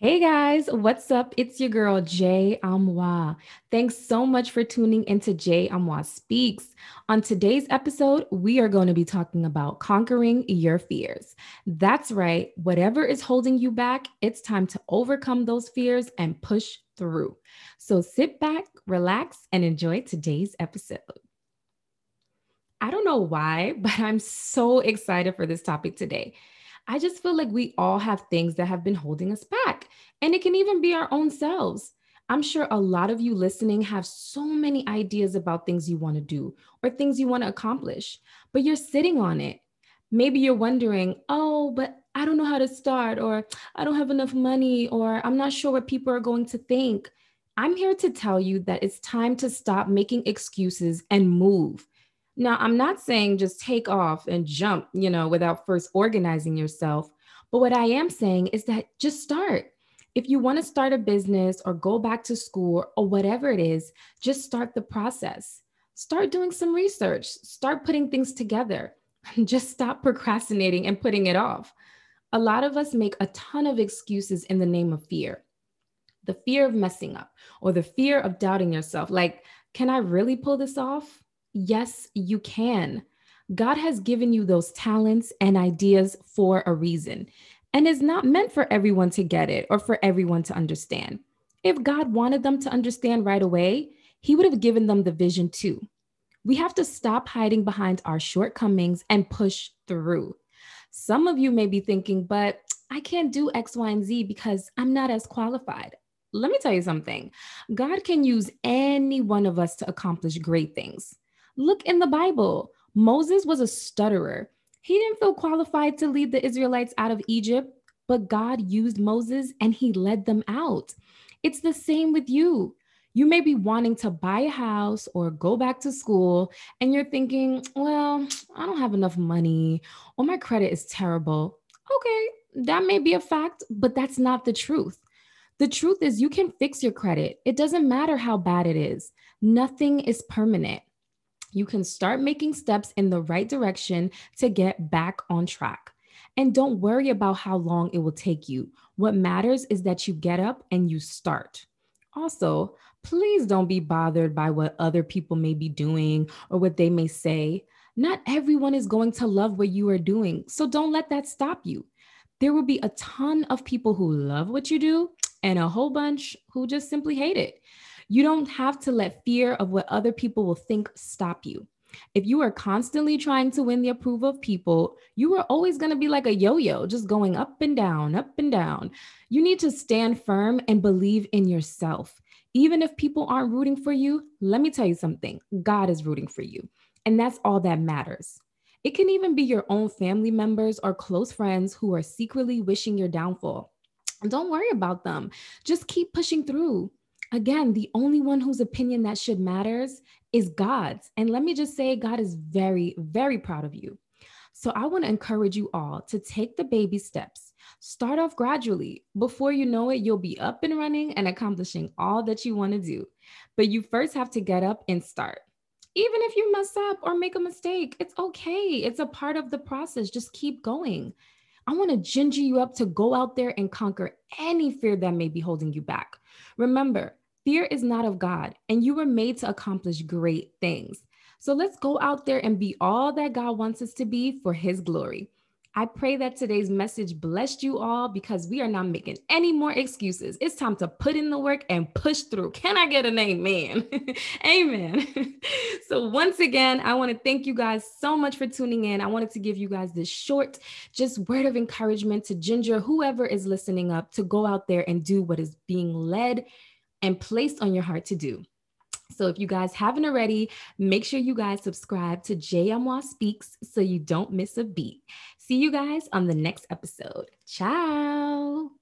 Hey guys, what's up? It's your girl Jay Amwa. Thanks so much for tuning into Jay Amwa Speaks. On today's episode, we are going to be talking about conquering your fears. That's right, whatever is holding you back, it's time to overcome those fears and push through. So sit back, relax, and enjoy today's episode. I don't know why, but I'm so excited for this topic today. I just feel like we all have things that have been holding us back, and it can even be our own selves. I'm sure a lot of you listening have so many ideas about things you want to do or things you want to accomplish, but you're sitting on it. Maybe you're wondering, oh, but I don't know how to start, or I don't have enough money, or I'm not sure what people are going to think. I'm here to tell you that it's time to stop making excuses and move. Now, I'm not saying just take off and jump, you know, without first organizing yourself. But what I am saying is that just start. If you want to start a business or go back to school or whatever it is, just start the process. Start doing some research, start putting things together. Just stop procrastinating and putting it off. A lot of us make a ton of excuses in the name of fear the fear of messing up or the fear of doubting yourself. Like, can I really pull this off? Yes, you can. God has given you those talents and ideas for a reason and is not meant for everyone to get it or for everyone to understand. If God wanted them to understand right away, He would have given them the vision too. We have to stop hiding behind our shortcomings and push through. Some of you may be thinking, but I can't do X, Y, and Z because I'm not as qualified. Let me tell you something God can use any one of us to accomplish great things. Look in the Bible. Moses was a stutterer. He didn't feel qualified to lead the Israelites out of Egypt, but God used Moses and he led them out. It's the same with you. You may be wanting to buy a house or go back to school, and you're thinking, well, I don't have enough money, or my credit is terrible. Okay, that may be a fact, but that's not the truth. The truth is, you can fix your credit. It doesn't matter how bad it is, nothing is permanent you can start making steps in the right direction to get back on track. And don't worry about how long it will take you. What matters is that you get up and you start. Also, please don't be bothered by what other people may be doing or what they may say. Not everyone is going to love what you are doing, so don't let that stop you. There will be a ton of people who love what you do and a whole bunch who just simply hate it. You don't have to let fear of what other people will think stop you. If you are constantly trying to win the approval of people, you are always going to be like a yo yo, just going up and down, up and down. You need to stand firm and believe in yourself. Even if people aren't rooting for you, let me tell you something God is rooting for you. And that's all that matters. It can even be your own family members or close friends who are secretly wishing your downfall. Don't worry about them. Just keep pushing through. Again, the only one whose opinion that should matters is God's. And let me just say, God is very, very proud of you. So I want to encourage you all to take the baby steps. Start off gradually. Before you know it, you'll be up and running and accomplishing all that you want to do. But you first have to get up and start. Even if you mess up or make a mistake, it's okay. It's a part of the process. Just keep going. I want to ginger you up to go out there and conquer any fear that may be holding you back. Remember, fear is not of God, and you were made to accomplish great things. So let's go out there and be all that God wants us to be for His glory. I pray that today's message blessed you all because we are not making any more excuses. It's time to put in the work and push through. Can I get an amen? amen. so, once again, I want to thank you guys so much for tuning in. I wanted to give you guys this short, just word of encouragement to ginger whoever is listening up to go out there and do what is being led and placed on your heart to do. So if you guys haven't already, make sure you guys subscribe to JMWA Speaks so you don't miss a beat. See you guys on the next episode. Ciao.